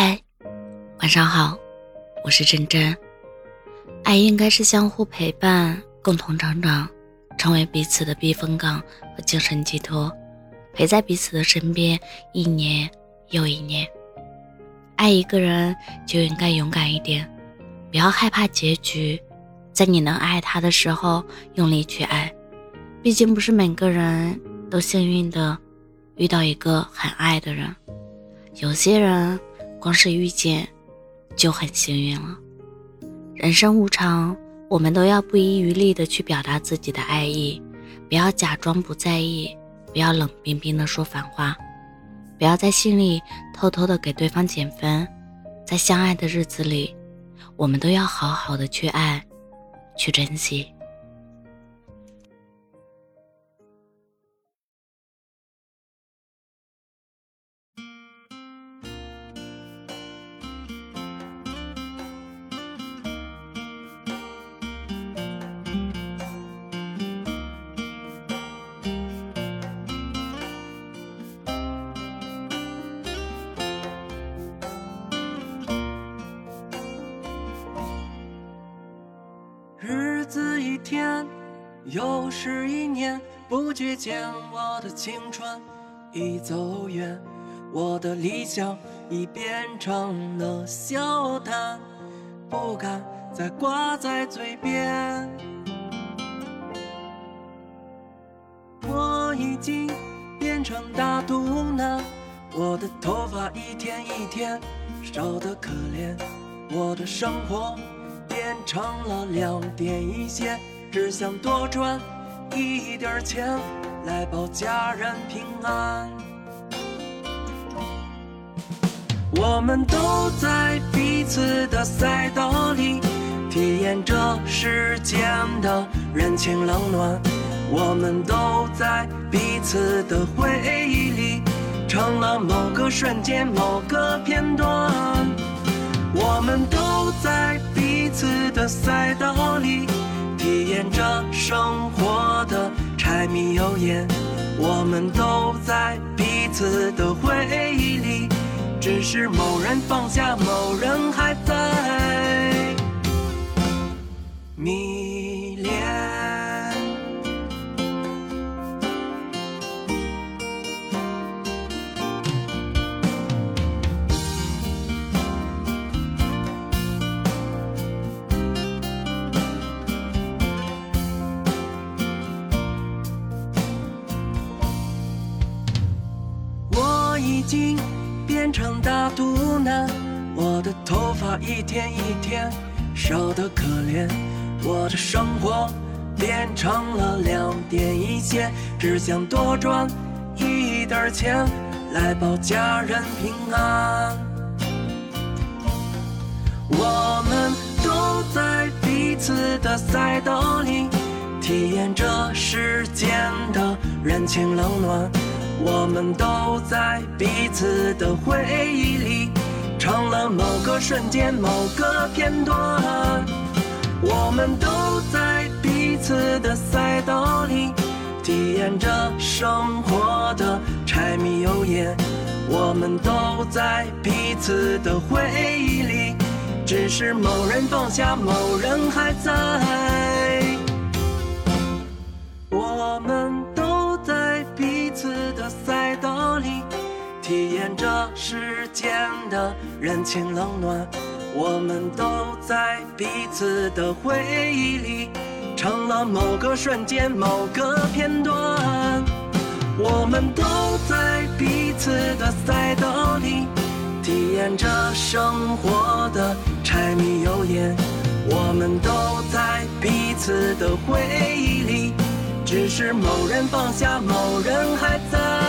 嗨，晚上好，我是真真。爱应该是相互陪伴，共同成长，成为彼此的避风港和精神寄托，陪在彼此的身边一年又一年。爱一个人就应该勇敢一点，不要害怕结局，在你能爱他的时候用力去爱。毕竟不是每个人都幸运的遇到一个很爱的人，有些人。光是遇见，就很幸运了。人生无常，我们都要不遗余力的去表达自己的爱意，不要假装不在意，不要冷冰冰的说反话，不要在心里偷偷的给对方减分。在相爱的日子里，我们都要好好的去爱，去珍惜。天又是一年，不觉间我的青春已走远，我的理想已变成了笑谈，不敢再挂在嘴边。我已经变成大肚腩，我的头发一天一天少得可怜，我的生活。成了两点一线，只想多赚一点钱来保家人平安。我们都在彼此的赛道里体验着世间的人情冷暖，我们都在彼此的回忆里成了某个瞬间、某个片段。我们都在。彼此的赛道里，体验着生活的柴米油盐。我们都在彼此的回忆里，只是某人放下，某人还在你已经变成大肚腩，我的头发一天一天少得可怜，我的生活变成了两点一线，只想多赚一点钱来保家人平安。我们都在彼此的赛道里体验着世间的人情冷暖。我们都在彼此的回忆里，成了某个瞬间、某个片段。我们都在彼此的赛道里，体验着生活的柴米油盐。我们都在彼此的回忆里，只是某人放下，某人还在。世间的人情冷暖，我们都在彼此的回忆里，成了某个瞬间、某个片段。我们都在彼此的赛道里，体验着生活的柴米油盐。我们都在彼此的回忆里，只是某人放下，某人还在。